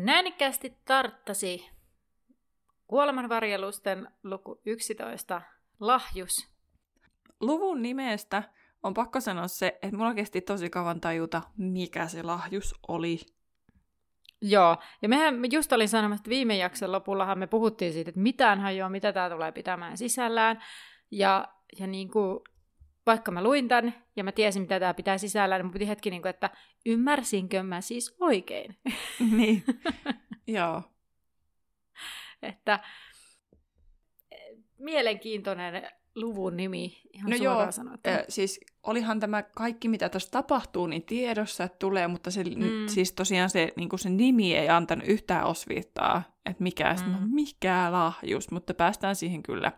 Näinikkäästi tarttasi kuolemanvarjelusten luku 11 lahjus. Luvun nimestä on pakko sanoa se, että mulla kesti tosi kauan tajuta, mikä se lahjus oli. Joo, ja mehän just olin sanomassa, että viime jakson lopullahan me puhuttiin siitä, että mitään hajoa, mitä tämä tulee pitämään sisällään. Ja, ja niin kuin, vaikka mä luin tämän ja mä tiesin, mitä tämä pitää sisällään, niin mun piti hetki, niin kuin, että ymmärsinkö mä siis oikein? niin, joo. että mielenkiintoinen luvun nimi, ihan no joo, sanottuna. Äh, siis olihan tämä kaikki, mitä tässä tapahtuu, niin tiedossa, että tulee, mutta se, mm. siis tosiaan se, niin se nimi ei antanut yhtään osviittaa, että mikä, mm. mikä lahjus, mutta päästään siihen kyllä.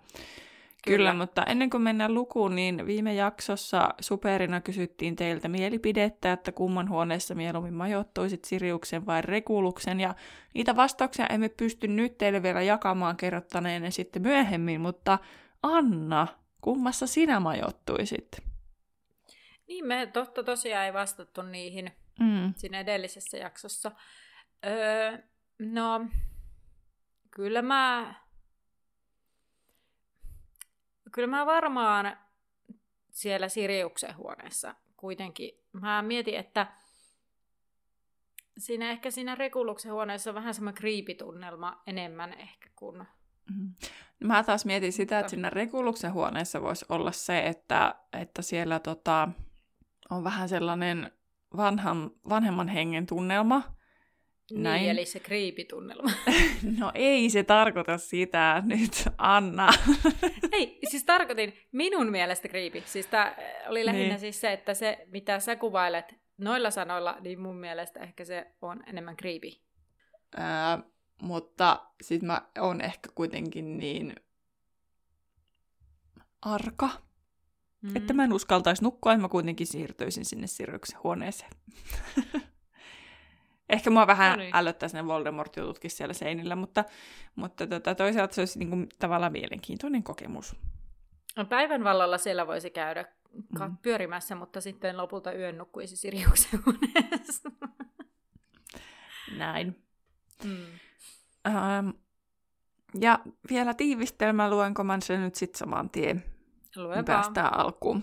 Kyllä. Kyllä, mutta ennen kuin mennään lukuun, niin viime jaksossa Superina kysyttiin teiltä mielipidettä, että kumman huoneessa mieluummin majoittuisit Siriuksen vai Rekuluksen, ja niitä vastauksia emme pysty nyt teille vielä jakamaan kerrottaneen sitten myöhemmin, mutta Anna, kummassa sinä majoittuisit? Niin, me totta tosiaan ei vastattu niihin mm. siinä edellisessä jaksossa. Öö, no, kyllä mä Kyllä mä varmaan siellä Siriuksen huoneessa kuitenkin. Mä mietin, että siinä ehkä siinä Rekuluksen huoneessa on vähän semmoinen kriipitunnelma enemmän ehkä kuin... Mm-hmm. Mä taas mietin sitä, että siinä Rekuluksen huoneessa voisi olla se, että, että siellä tota, on vähän sellainen vanhan, vanhemman hengen tunnelma, Näin. Niin, eli se kriipitunnelma. no ei se tarkoita sitä nyt, Anna. ei, siis tarkoitin minun mielestä kriipi. Siis tämä oli lähinnä niin. siis se, että se, mitä sä kuvailet noilla sanoilla, niin mun mielestä ehkä se on enemmän kriipi. Ää, mutta sitten mä oon ehkä kuitenkin niin arka, mm. että mä en uskaltaisi nukkua, että mä kuitenkin siirtyisin sinne Sirryksen huoneeseen. Ehkä mua vähän no niin. ällöttäisi ne Voldemort-jututkin siellä seinillä, mutta, mutta tota, toisaalta se olisi niin kuin, tavallaan mielenkiintoinen kokemus. No, päivän vallalla siellä voisi käydä mm. pyörimässä, mutta sitten lopulta yön nukkuisi Siriuksen. Näin. Mm. Ähm, ja vielä tiivistelmä, luenko mä sen nyt sitten saman tien. Lue Päästään alkuun.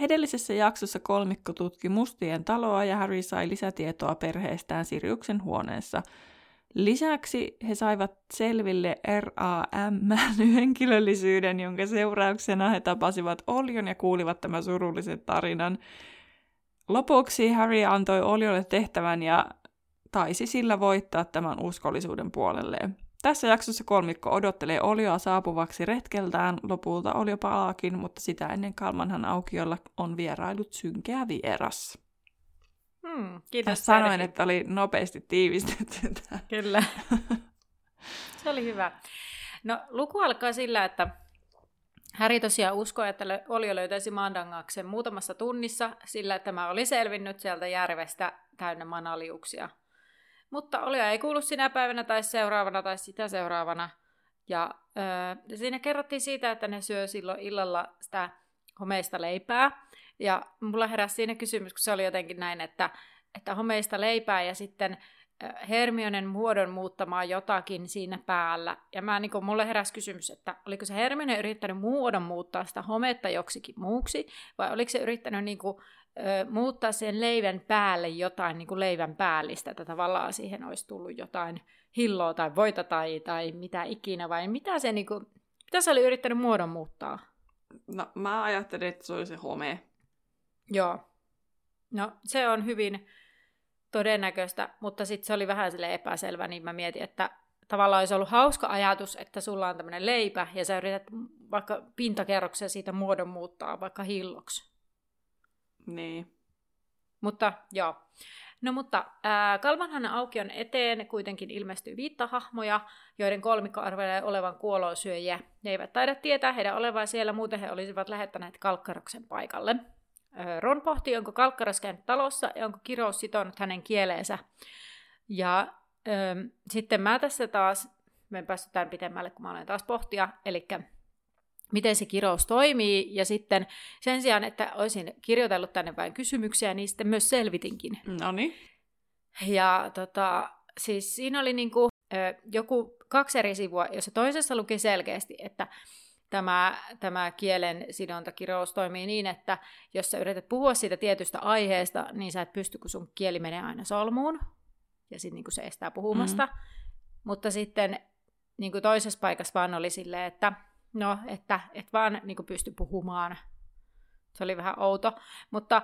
Edellisessä jaksossa kolmikko tutki mustien taloa ja Harry sai lisätietoa perheestään Siriuksen huoneessa. Lisäksi he saivat selville RAM henkilöllisyyden, jonka seurauksena he tapasivat Olion ja kuulivat tämän surullisen tarinan. Lopuksi Harry antoi Oliolle tehtävän ja taisi sillä voittaa tämän uskollisuuden puolelleen. Tässä jaksossa kolmikko odottelee Olioa saapuvaksi retkeltään. Lopulta Olio palaakin, mutta sitä ennen Kalmanhan aukiolla on vierailut synkeä vieras. Hmm, kiitos. Tässä sanoin, että oli nopeasti tiivistetty. Kyllä. Se oli hyvä. No, luku alkaa sillä, että Häri tosiaan uskoi, että Olio löytäisi mandangaksen muutamassa tunnissa, sillä tämä oli selvinnyt sieltä järvestä täynnä manaliuksia – mutta Olia ei kuulu sinä päivänä tai seuraavana tai sitä seuraavana. Ja öö, siinä kerrottiin siitä, että ne syö silloin illalla sitä homeista leipää. Ja mulla heräsi siinä kysymys, kun se oli jotenkin näin, että, että homeista leipää ja sitten Hermionen muodon muuttamaan jotakin siinä päällä. Ja mä, niin kun, mulle heräsi kysymys, että oliko se Hermione yrittänyt muodon muuttaa sitä hometta joksikin muuksi, vai oliko se yrittänyt niin kuin, ö, muuttaa sen leivän päälle jotain niin kuin leivän päällistä, että tavallaan siihen olisi tullut jotain hilloa tai voita tai, tai mitä ikinä, vai mitä se, niin kuin, mitä se oli yrittänyt muodon muuttaa? No mä ajattelin, että se oli se home. Joo. No se on hyvin todennäköistä, mutta sitten se oli vähän sille epäselvä, niin mä mietin, että tavallaan olisi ollut hauska ajatus, että sulla on tämmöinen leipä ja sä yrität vaikka pintakerroksia siitä muodon muuttaa vaikka hilloksi. Niin. Mutta joo. No mutta äh, Kalmanhannan aukion eteen kuitenkin ilmestyy viittahahmoja, joiden kolmikko arvelee olevan kuolosyöjiä. Ne eivät taida tietää heidän olevan siellä, muuten he olisivat lähettäneet Kalkkaroksen paikalle. Ron pohtii, onko Kalkkaros käynyt talossa ja onko kirous sitonut hänen kieleensä. Ja ö, sitten mä tässä taas, me päästetään pitemmälle, kun mä olen taas pohtia, eli miten se kirous toimii, ja sitten sen sijaan, että olisin kirjoitellut tänne vain kysymyksiä, niin sitten myös selvitinkin. No niin. Ja tota, siis siinä oli niinku, ö, joku kaksi eri sivua, jossa toisessa luki selkeästi, että tämä, tämä kielen sidontakirous toimii niin, että jos sä yrität puhua siitä tietystä aiheesta, niin sä et pysty, kun sun kieli menee aina solmuun, ja sitten niin se estää puhumasta. Mm. Mutta sitten niin kuin toisessa paikassa vaan oli silleen, että no, että et vaan niin kuin pysty puhumaan. Se oli vähän outo. Mutta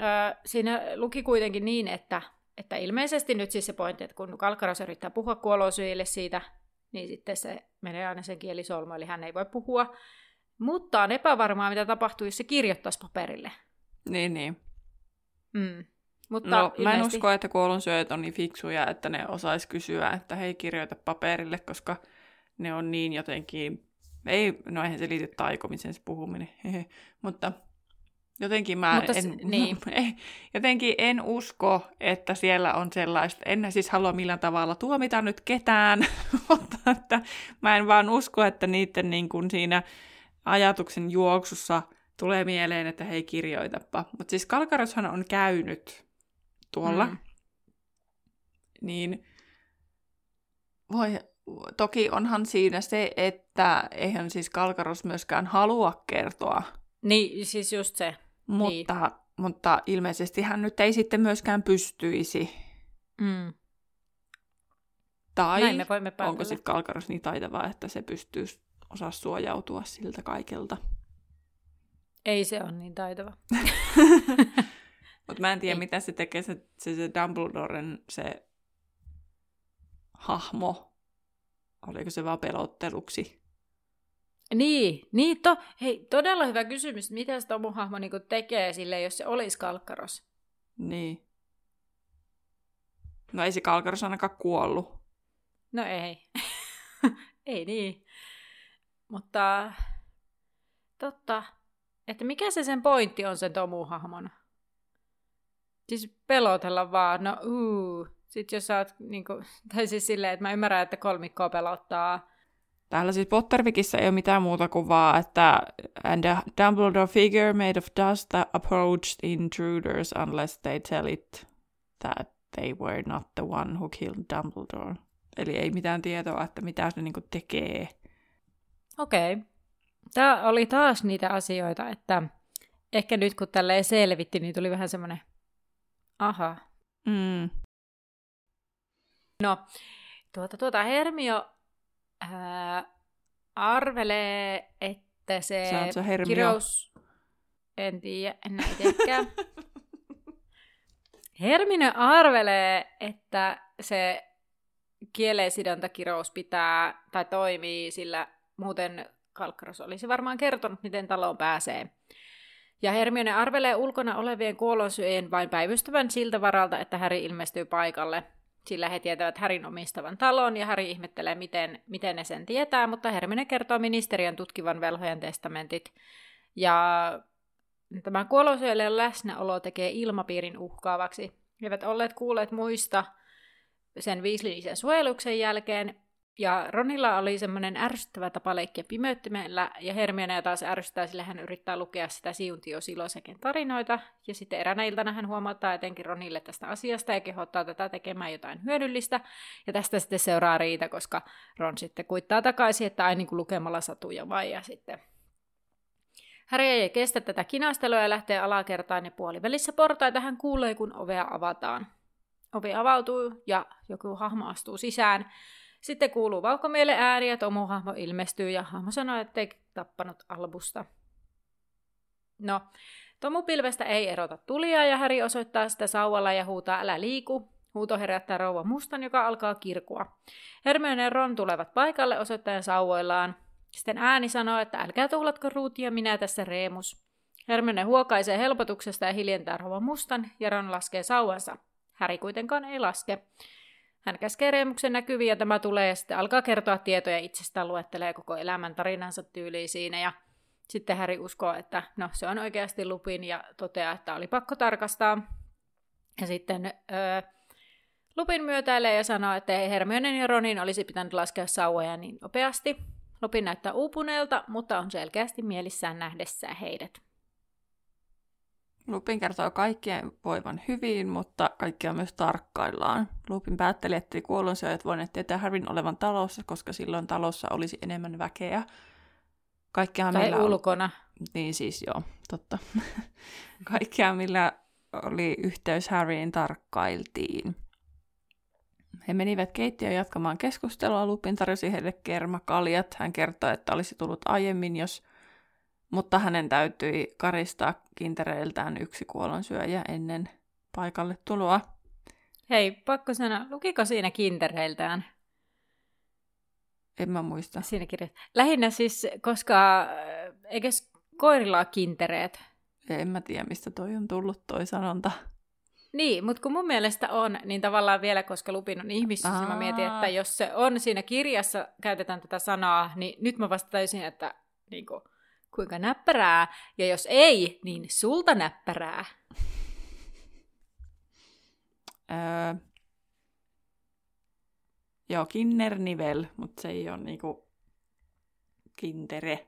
ö, siinä luki kuitenkin niin, että, että ilmeisesti nyt siis se pointti, että kun Kalkaros yrittää puhua kuolosyille siitä, niin sitten se menee aina sen kielisolmu, eli hän ei voi puhua. Mutta on epävarmaa, mitä tapahtuu, jos se kirjoittaisi paperille. Niin, niin. Mm. Mutta no, ilmeisesti... mä en usko, että kuolonsyöjät on niin fiksuja, että ne osais kysyä, että hei, kirjoita paperille, koska ne on niin jotenkin... Ei, no eihän se liity taikomiseen se puhuminen, mutta jotenkin mä mutta, en, niin. jotenkin en usko, että siellä on sellaista, en siis halua millään tavalla tuomita nyt ketään, mutta että mä en vaan usko, että niiden niin kuin siinä ajatuksen juoksussa tulee mieleen, että hei kirjoitapa. Mutta siis Kalkaroshan on käynyt tuolla. Mm. Niin voi, toki onhan siinä se, että eihän siis Kalkaros myöskään halua kertoa. Niin, siis just se. Mutta, niin. mutta ilmeisesti hän nyt ei sitten myöskään pystyisi. Mm. Tai Näin me voimme onko sitten Kalkaros niin taitava, että se pystyy osaa suojautua siltä kaikelta. Ei se ole niin taitava. Mutta mä en tiedä, Ei. mitä se tekee, se, se, se Dumbledoren se hahmo. Oliko se vaan pelotteluksi? Niin, niin to, hei, todella hyvä kysymys. Mitä se mun hahmo niinku tekee sille, jos se olisi Kalkkaros? Niin. No ei se Kalkkaros ainakaan kuollut. No ei. ei niin. Mutta totta, että mikä se sen pointti on sen Tomu-hahmon? Siis pelotella vaan, no uu. Sitten jos sä oot, niinku, tai siis silleen, että mä ymmärrän, että kolmikkoa pelottaa. Täällä siis Pottervikissä ei ole mitään muuta kuin vaan, että and a Dumbledore figure made of dust that approached intruders unless they tell it that they were not the one who killed Dumbledore. Eli ei mitään tietoa, että mitä se niinku tekee. Okei. Okay. Tämä oli taas niitä asioita, että ehkä nyt kun tälle selvitti, niin tuli vähän semmoinen Aha. Mm. No, tuota, tuota Hermio ää, arvelee, että se, se, kirous... En tiedä, en itsekään. Hermine arvelee, että se kielesidontakirous pitää tai toimii, sillä muuten Kalkkaros olisi varmaan kertonut, miten taloon pääsee. Ja Hermione arvelee ulkona olevien kuolonsyöjen vain päivystävän siltä varalta, että Häri ilmestyy paikalle. Sillä he tietävät Härin omistavan talon ja Häri ihmettelee, miten, miten ne sen tietää, mutta Hermione kertoo ministeriön tutkivan velhojen testamentit. Ja tämä kuolonsyöjien läsnäolo tekee ilmapiirin uhkaavaksi. He eivät olleet kuulleet muista sen viislillisen suojeluksen jälkeen, ja Ronilla oli semmoinen ärsyttävä tapa leikkiä pimeyttimellä, ja Hermione taas ärsyttää, sillä hän yrittää lukea sitä Siuntio Silosekin tarinoita, ja sitten eräänä iltana hän huomauttaa etenkin Ronille tästä asiasta ja kehottaa tätä tekemään jotain hyödyllistä, ja tästä sitten seuraa riita, koska Ron sitten kuittaa takaisin, että aina niin kuin lukemalla satuja vai, ja sitten Harry ei kestä tätä kinastelua ja lähtee alakertaan ja puolivälissä portaita hän kuulee, kun ovea avataan. Ovi avautuu ja joku hahmo astuu sisään, sitten kuuluu valkomielen ääni ja Tomu hahmo ilmestyy ja hahmo sanoo, ettei tappanut Albusta. No, Tomu pilvestä ei erota tulia ja Häri osoittaa sitä sauvalla ja huutaa älä liiku. Huuto herättää rouva mustan, joka alkaa kirkua. Hermione ja Ron tulevat paikalle osoittajan sauvoillaan. Sitten ääni sanoo, että älkää tuhlatko ruutia, minä tässä Reemus. Hermione huokaisee helpotuksesta ja hiljentää rouva mustan ja Ron laskee sauvansa. Häri kuitenkaan ei laske. Hän käskee Reemuksen näkyviin ja tämä tulee ja sitten alkaa kertoa tietoja itsestään, luettelee koko elämän tarinansa tyyliin siinä ja sitten Häri uskoo, että no se on oikeasti Lupin ja toteaa, että oli pakko tarkastaa. Ja sitten öö, Lupin myötäilee ja sanoo, että Hermionen ja Ronin olisi pitänyt laskea sauvoja niin nopeasti. Lupin näyttää uupuneelta, mutta on selkeästi mielissään nähdessään heidät. Lupin kertoo kaikkien voivan hyvin, mutta kaikkia myös tarkkaillaan. Lupin päätteli, että kuollonsyöjät voineet tietää Harryn olevan talossa, koska silloin talossa olisi enemmän väkeä. Kaikkea tai millä ulkona. On... Niin siis joo, totta. Kaikkea millä oli yhteys Harryin tarkkailtiin. He menivät keittiöön jatkamaan keskustelua. Lupin tarjosi heille kermakaljat. Hän kertoi, että olisi tullut aiemmin, jos... mutta hänen täytyi karistaa kintereiltään yksi kuolonsyöjä ennen paikalle tuloa. Hei, pakko sanoa, lukiko siinä kintereiltään? En mä muista. Siinä kirja. Lähinnä siis, koska äh, eikö koirilla ole kintereet? En mä tiedä, mistä toi on tullut toi sanonta. Niin, mutta kun mun mielestä on, niin tavallaan vielä, koska Lupin on ihmisys, niin mä mietin, että jos se on siinä kirjassa, käytetään tätä sanaa, niin nyt mä vasta täysin, että niin kuin, kuinka näppärää, ja jos ei, niin sulta näppärää. Öö, joo, kinnernivel, mutta se ei ole niinku kintere.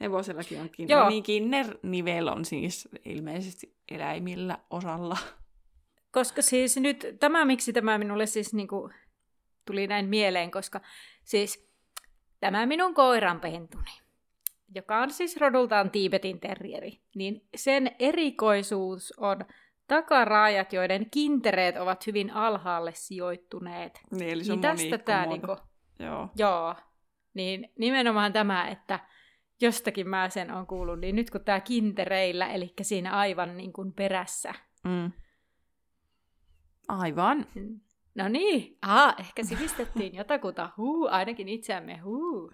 Hevosellakin on kinner. Joo. Niin kinnernivel on siis ilmeisesti eläimillä osalla. Koska siis nyt, tämä miksi tämä minulle siis niinku tuli näin mieleen, koska siis tämä minun koiranpentuni, joka on siis rodultaan Tiibetin terrieri, niin sen erikoisuus on takaraajat, joiden kintereet ovat hyvin alhaalle sijoittuneet. Niin, eli se on niin tästä tämä, niinku, joo. joo. Niin nimenomaan tämä, että jostakin mä sen on kuullut, niin nyt kun tämä kintereillä, eli siinä aivan niin kuin perässä. Mm. Aivan. No niin, ah, ehkä sivistettiin jotakuta, huu, ainakin itseämme, huu,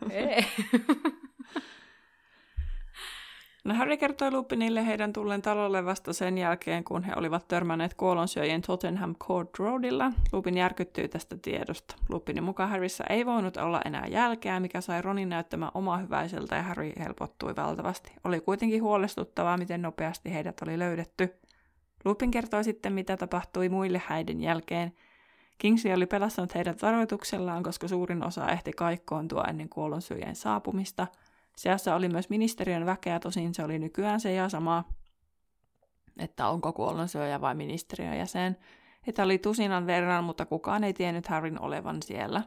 No Harry kertoi Lupinille heidän tulleen talolle vasta sen jälkeen, kun he olivat törmänneet kuolonsyöjien Tottenham Court Roadilla. Lupin järkyttyi tästä tiedosta. Lupinin mukaan Harryssä ei voinut olla enää jälkeä, mikä sai Ronin näyttämään omahyväiseltä ja Harry helpottui valtavasti. Oli kuitenkin huolestuttavaa, miten nopeasti heidät oli löydetty. Lupin kertoi sitten, mitä tapahtui muille häiden jälkeen. Kingsley oli pelastanut heidät varoituksellaan, koska suurin osa ehti kaikkoontua ennen kuolonsyöjien saapumista – Seassa oli myös ministeriön väkeä, tosin se oli nykyään se ja sama, että onko kuollonsyöjä vai ministeriön jäsen. Heitä oli tusinan verran, mutta kukaan ei tiennyt Harryn olevan siellä.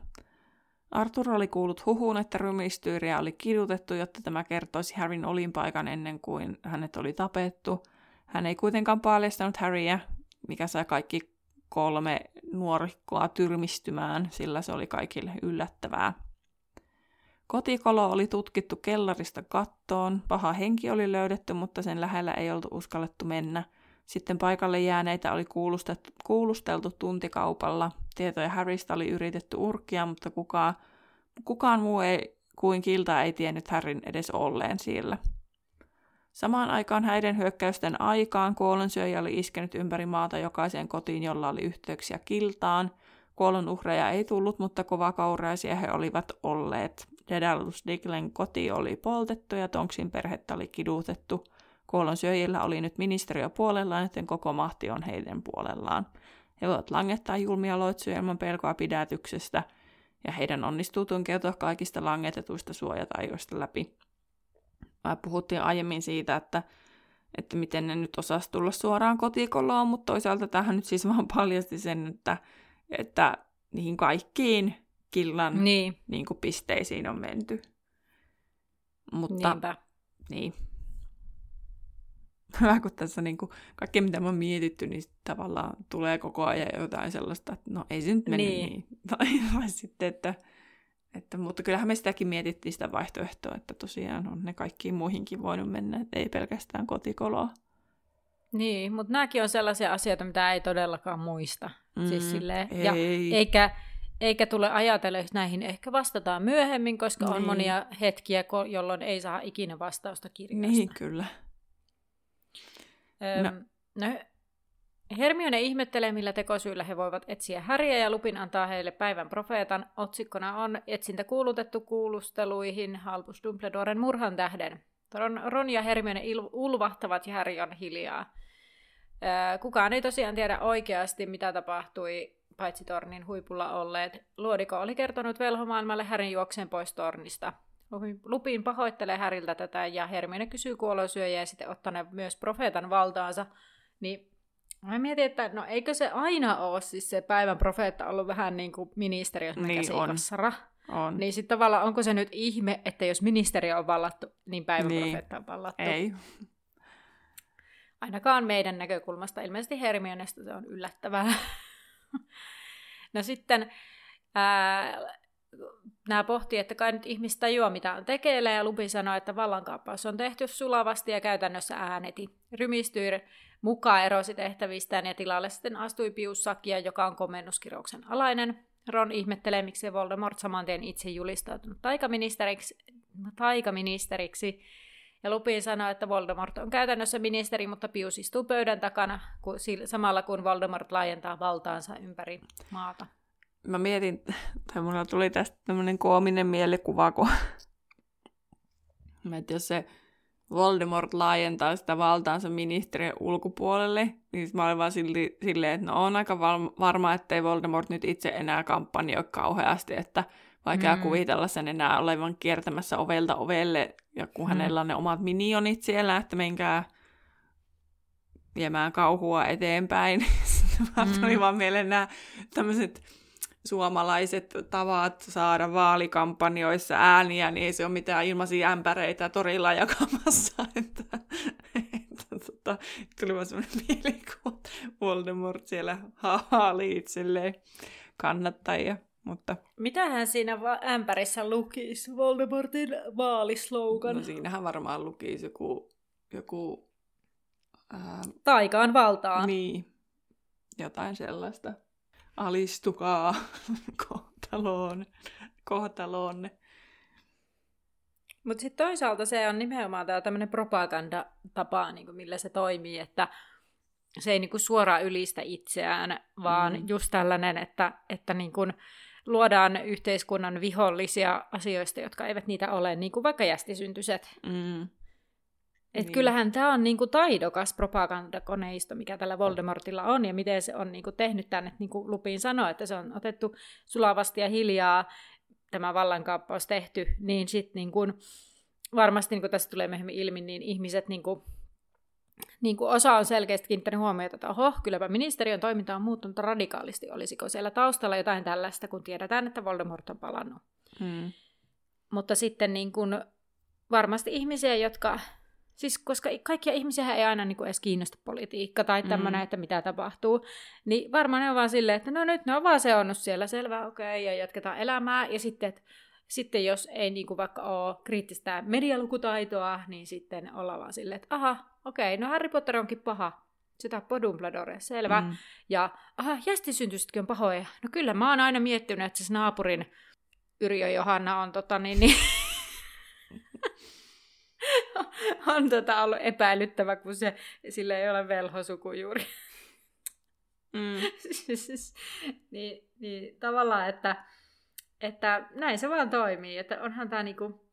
Arthur oli kuullut huhuun, että rumistyyriä oli kidutettu, jotta tämä kertoisi Harryn olinpaikan ennen kuin hänet oli tapettu. Hän ei kuitenkaan paljastanut Harryä, mikä sai kaikki kolme nuorikkoa tyrmistymään, sillä se oli kaikille yllättävää. Kotikolo oli tutkittu kellarista kattoon, paha henki oli löydetty, mutta sen lähellä ei oltu uskallettu mennä. Sitten paikalle jääneitä oli kuulusteltu, tuntikaupalla. Tietoja Harrystä oli yritetty urkkia, mutta kukaan, kukaan muu ei, kuin Kilta ei tiennyt Harryn edes olleen siellä. Samaan aikaan häiden hyökkäysten aikaan kuolonsyöjä oli iskenyt ympäri maata jokaiseen kotiin, jolla oli yhteyksiä Kiltaan. Kuolon uhreja ei tullut, mutta kovakauraisia he olivat olleet. Dedalus Diglen koti oli poltettu ja Tonksin perhettä oli kidutettu. Kuolonsyöjillä oli nyt ministeriö puolellaan, joten koko mahti on heidän puolellaan. He voivat langettaa julmia loitsuja ilman pelkoa pidätyksestä, ja heidän onnistuu tunkeutua kaikista langetetuista suojatajoista läpi. Mä puhuttiin aiemmin siitä, että, että miten ne nyt osas tulla suoraan kotikoloon, mutta toisaalta tähän nyt siis vaan paljasti sen, että, että niihin kaikkiin killan niin. Niin kuin pisteisiin on menty. Mutta Niinpä. niin. Hyvä, kun tässä niin kuin, kaikki mitä on mietitty, niin tavallaan tulee koko ajan jotain sellaista, että no ei se nyt mennyt niin. niin. Tai, tai sitten, että, että, mutta kyllähän me sitäkin mietittiin sitä vaihtoehtoa, että tosiaan on ne kaikkiin muihinkin voinut mennä, että ei pelkästään kotikoloa. Niin, mutta nämäkin on sellaisia asioita, mitä ei todellakaan muista. Siis mm, siis silleen, ei. Ja, eikä, eikä tule ajatella, että näihin ehkä vastataan myöhemmin, koska niin. on monia hetkiä, jolloin ei saa ikinä vastausta kirjasta. Niin, kyllä. Öm, no. no, Hermione ihmettelee, millä tekosyillä he voivat etsiä Häriä ja Lupin antaa heille päivän profeetan. Otsikkona on etsintä kuulutettu kuulusteluihin Albus Dumbledoren murhan tähden. Ron, ja Hermione ulvahtavat ja Harry on hiljaa. kukaan ei tosiaan tiedä oikeasti, mitä tapahtui, paitsi tornin huipulla olleet. Luodiko oli kertonut velhomaailmalle Härin juokseen pois tornista. Lupin pahoittelee Häriltä tätä ja Hermione kysyy kuolosyöjä ja sitten ottaneen myös profeetan valtaansa. Niin Mä mietin, että no eikö se aina ole siis se päivän profeetta ollut vähän niin kuin ministeriössä niin on. on. Niin sitten tavallaan onko se nyt ihme, että jos ministeriö on vallattu, niin päivän niin. profeetta on vallattu? Ei. Ainakaan meidän näkökulmasta. Ilmeisesti Hermionesta se on yllättävää. no sitten ää, nämä pohti, että kai nyt ihmistä tajua, mitä on tekeillä, ja Lupi sanoi, että vallankaappaus on tehty sulavasti ja käytännössä ääneti. Rymistyy mukaan erosi tehtävistään ja tilalle sitten astui Pius Sakia, joka on komennuskirjouksen alainen. Ron ihmettelee, miksi Voldemort saman tien itse julistautunut taikaministeriksi, taikaministeriksi. Ja Lupin sanoi, että Voldemort on käytännössä ministeri, mutta Pius istuu pöydän takana samalla kun Voldemort laajentaa valtaansa ympäri maata. Mä mietin, tai mulla tuli tästä tämmöinen koominen mielikuva, kun että jos se Voldemort laajentaa sitä valtaansa ministeriön ulkopuolelle, niin mä olin vaan silleen, että no on aika varma, ettei Voldemort nyt itse enää kampanjoi kauheasti, että vaikea mm. kuvitella sen enää olevan kiertämässä ovelta ovelle, ja kun mm. hänellä on ne omat minionit siellä, että menkää viemään kauhua eteenpäin. Sitten mm. tuli vaan mieleen nämä tämmöiset suomalaiset tavat saada vaalikampanjoissa ääniä, niin ei se ole mitään ilmaisia ämpäreitä torilla jakamassa. Että, että tota, tuli vaan semmoinen mielikuva, Voldemort siellä haali itselleen kannattajia. Mutta... Mitähän siinä va- ämpärissä lukisi, Voldemortin vaalislogan? No siinähän varmaan lukisi joku... joku ää... Taikaan valtaa. Niin, jotain sellaista alistukaa kohtaloon, kohtaloonne. Mutta sitten toisaalta se on nimenomaan tämä tämmöinen propagandatapa, niin millä se toimii, että se ei niin kuin suoraan ylistä itseään, vaan mm. just tällainen, että, että niin kuin luodaan yhteiskunnan vihollisia asioista, jotka eivät niitä ole, niin kuin vaikka jästisyntyset. Mm. Et niin. Kyllähän tämä on niinku taidokas propagandakoneisto, mikä tällä Voldemortilla on, ja miten se on niinku tehnyt tänne, niin kuin Lupin sanoi, että se on otettu sulavasti ja hiljaa tämä vallankaappaus tehty, niin sitten niinku, varmasti, niin kuin tässä tulee myöhemmin ilmi, niin ihmiset niinku, niin kuin osa on selkeästi kiinnittänyt huomiota, että oho, kylläpä ministeriön toiminta on muuttunut radikaalisti. Olisiko siellä taustalla jotain tällaista, kun tiedetään, että Voldemort on palannut. Hmm. Mutta sitten niin kuin, varmasti ihmisiä, jotka Siis koska kaikkia ihmisiä ei aina niin kuin edes kiinnosta politiikka tai tämmöinen, mm. että mitä tapahtuu. Niin varmaan ne on vaan silleen, että no nyt ne on vaan seonnut siellä, selvä, okei, okay, ja jatketaan elämää. Ja sitten, että sitten jos ei niin kuin vaikka ole kriittistä medialukutaitoa, niin sitten ollaan vaan silleen, että aha, okei, okay, no Harry Potter onkin paha. Se tappoi Dumbledore, selvä. Mm. Ja aha, jästisyntysetkin on pahoja. No kyllä, mä oon aina miettinyt, että se naapurin Yrjö Johanna on tota niin, niin on tota ollut epäilyttävä, kun se, sillä ei ole velhosuku juuri. Mm. niin, niin, tavallaan, että, että näin se vaan toimii. Että onhan tämä niinku...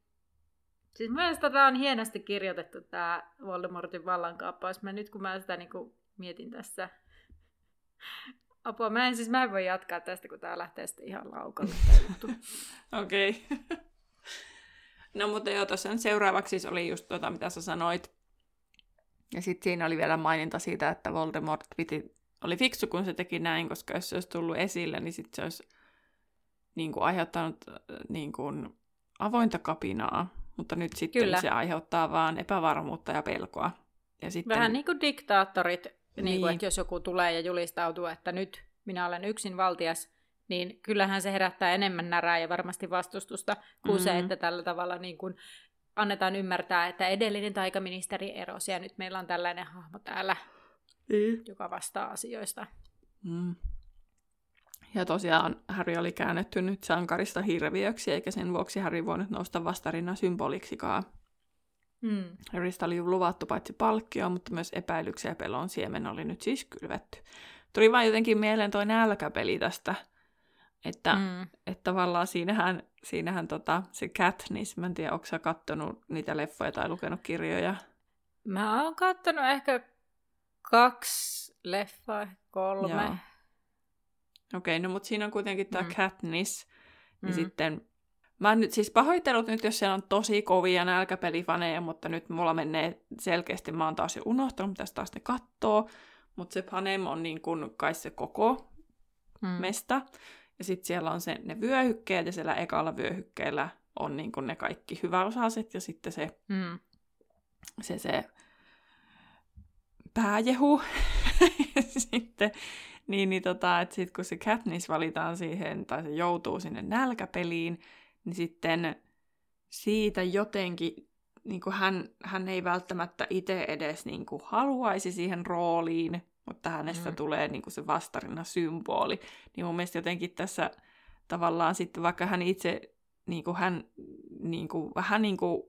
Siis mielestäni tämä on hienosti kirjoitettu, tämä Voldemortin vallankaappaus. Mä nyt kun mä sitä niinku mietin tässä Apua, mä en siis mä en voi jatkaa tästä, kun tää lähtee sitten ihan laukalle. Okei. okay. No mutta joo, tuossa seuraavaksi siis oli just tota, mitä sä sanoit. Ja sitten siinä oli vielä maininta siitä, että Voldemort piti, oli fiksu, kun se teki näin, koska jos se olisi tullut esille, niin sitten se olisi niin kuin, aiheuttanut niin kuin, avointa kapinaa. Mutta nyt sitten Kyllä. se aiheuttaa vaan epävarmuutta ja pelkoa. Ja sitten... Vähän niin kuin diktaattorit, niin. Niin kuin, että jos joku tulee ja julistautuu, että nyt minä olen yksin valtias, niin kyllähän se herättää enemmän närää ja varmasti vastustusta kuin mm-hmm. se, että tällä tavalla niin kuin annetaan ymmärtää, että edellinen taikaministeri erosi ja nyt meillä on tällainen hahmo täällä, mm. joka vastaa asioista. Mm. Ja tosiaan Harry oli käännetty nyt sankarista hirviöksi, eikä sen vuoksi Harry voinut nousta vastarinnan symboliksikaan. Mm. Harrystä oli luvattu paitsi palkkio, mutta myös epäilyksiä ja pelon siemen oli nyt siis kylvetty. Tuli vain jotenkin mieleen toi nälkäpeli tästä, että, mm. että tavallaan siinähän, siinähän tota, se Katniss, mä en tiedä, onko sä kattonut niitä leffoja tai lukenut kirjoja? Mä oon kattonut ehkä kaksi leffaa, kolme. Joo. Okei, okay, no mutta siinä on kuitenkin tämä mm. Katniss, ja mm. sitten Mä nyt siis pahoittelut nyt, jos siellä on tosi kovia nälkäpelifaneja, mutta nyt mulla menee selkeästi, mä oon taas jo unohtanut, mitä taas ne kattoo, mutta se Panem on niin kuin kai se koko mm. mesta. Ja sitten siellä on se, ne vyöhykkeet, ja siellä ekalla vyöhykkeellä on niin kuin ne kaikki hyväosaiset, ja sitten se, mm. se, se pääjehu. sitten, niin, niin tota, että sit kun se Katniss valitaan siihen, tai se joutuu sinne nälkäpeliin, niin sitten siitä jotenkin niin kuin hän, hän ei välttämättä itse edes niin kuin haluaisi siihen rooliin, mutta hänestä mm. tulee niin kuin se vastarina symboli. Niin mun mielestä jotenkin tässä tavallaan sitten, vaikka hän itse niin kuin hän niin kuin, vähän niin kuin